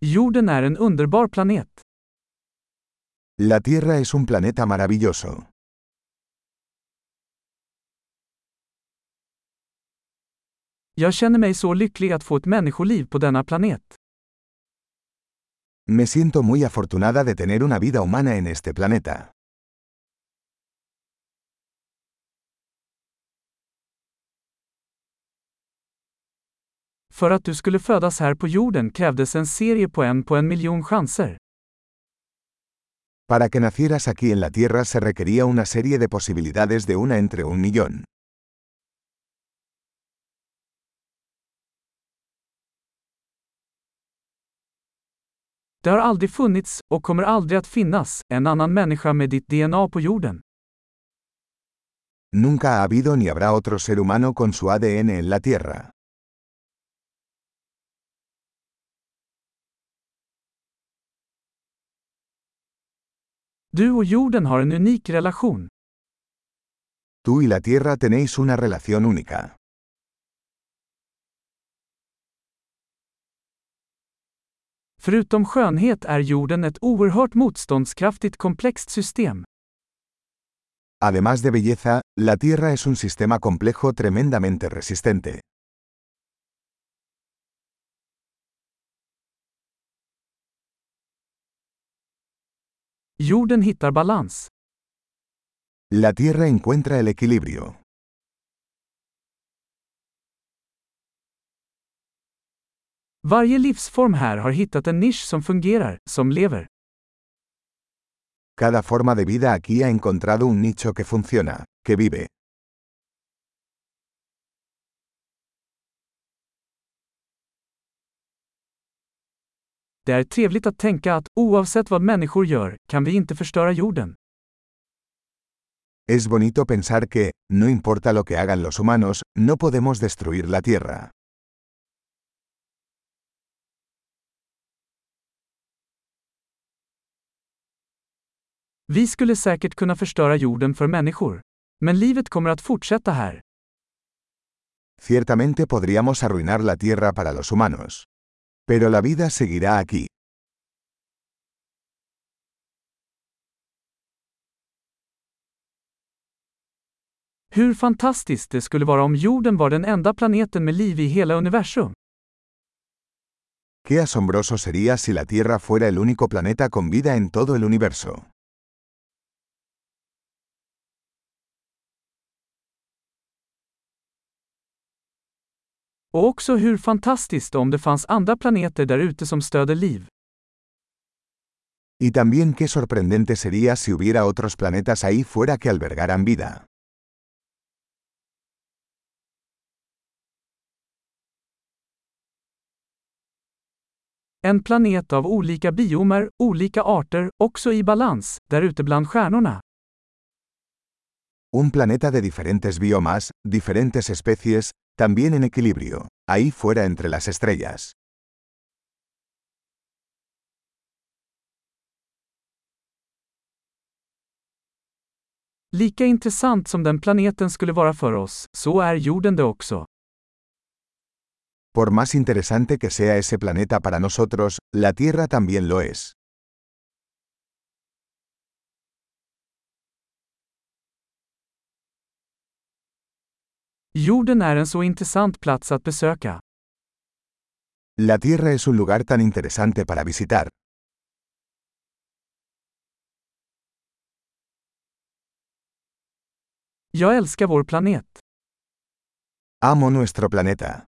Jorden är en underbar planet. La Tierra es un planeta maravilloso. Jag känner mig så lycklig att få ett människoliv på denna planet. Me siento muy afortunada de tener una vida humana en este planeta. För att du skulle födas här på jorden krävdes en serie på en på en miljon chanser. Para que nacieras aquí en la Tierra se requería una serie de posibilidades de una entre un millón. Det har aldrig funnits, och kommer aldrig att finnas, en annan människa med ditt DNA på jorden. Nunca ha habido ni habrá otro ser humano con su ADN en la Tierra. Du och jorden har en unik relation. Tú y la Tierra tenéis una relación única. Förutom skönhet är jorden ett oerhört motståndskraftigt komplext system. Además de belleza, la Tierra es un sistema complejo tremendamente resistente. Jorden hittar balans. La Tierra encuentra el equilibrio. Varje livsform här har hittat en nisch som fungerar, som lever. Cada forma de vida aquí ha encontrado un nicho que funciona, que vive. Det är trevligt att tänka att, oavsett vad människor gör, kan vi inte förstöra jorden. Es bonito pensar que, no importa lo que hagan los humanos, no podemos destruir la Tierra. Vi skulle säkert kunna förstöra jorden för människor. Men livet kommer att fortsätta här. Ciertamente podríamos arruinar la Tierra para los humanos. Pero la vida seguirá aquí. Hur fantastiskt det skulle vara om jorden var den enda planeten med liv i hela universum. Qué asombroso sería si la Tierra fuera el único planeta con vida en todo el universo. Och också hur fantastiskt om det fanns andra planeter där ute som stöder liv. Y también qué sorprendente sería si hubiera otros planetas ahí fuera que albergaran vida. En planet av olika biomer, olika arter, också i balans, där ute bland stjärnorna. Un planeta de diferentes biomas, diferentes especies, también en equilibrio, ahí fuera entre las estrellas. Lika intressant som den planeten skulle vara för oss, så är jorden det också. Por más interesante que sea ese planeta para nosotros, la Tierra también lo es. Jorden är en så intressant plats att besöka. La Tierra es un lugar tan interesante para visitar. Jag älskar vår planet. Amo nuestro planeta.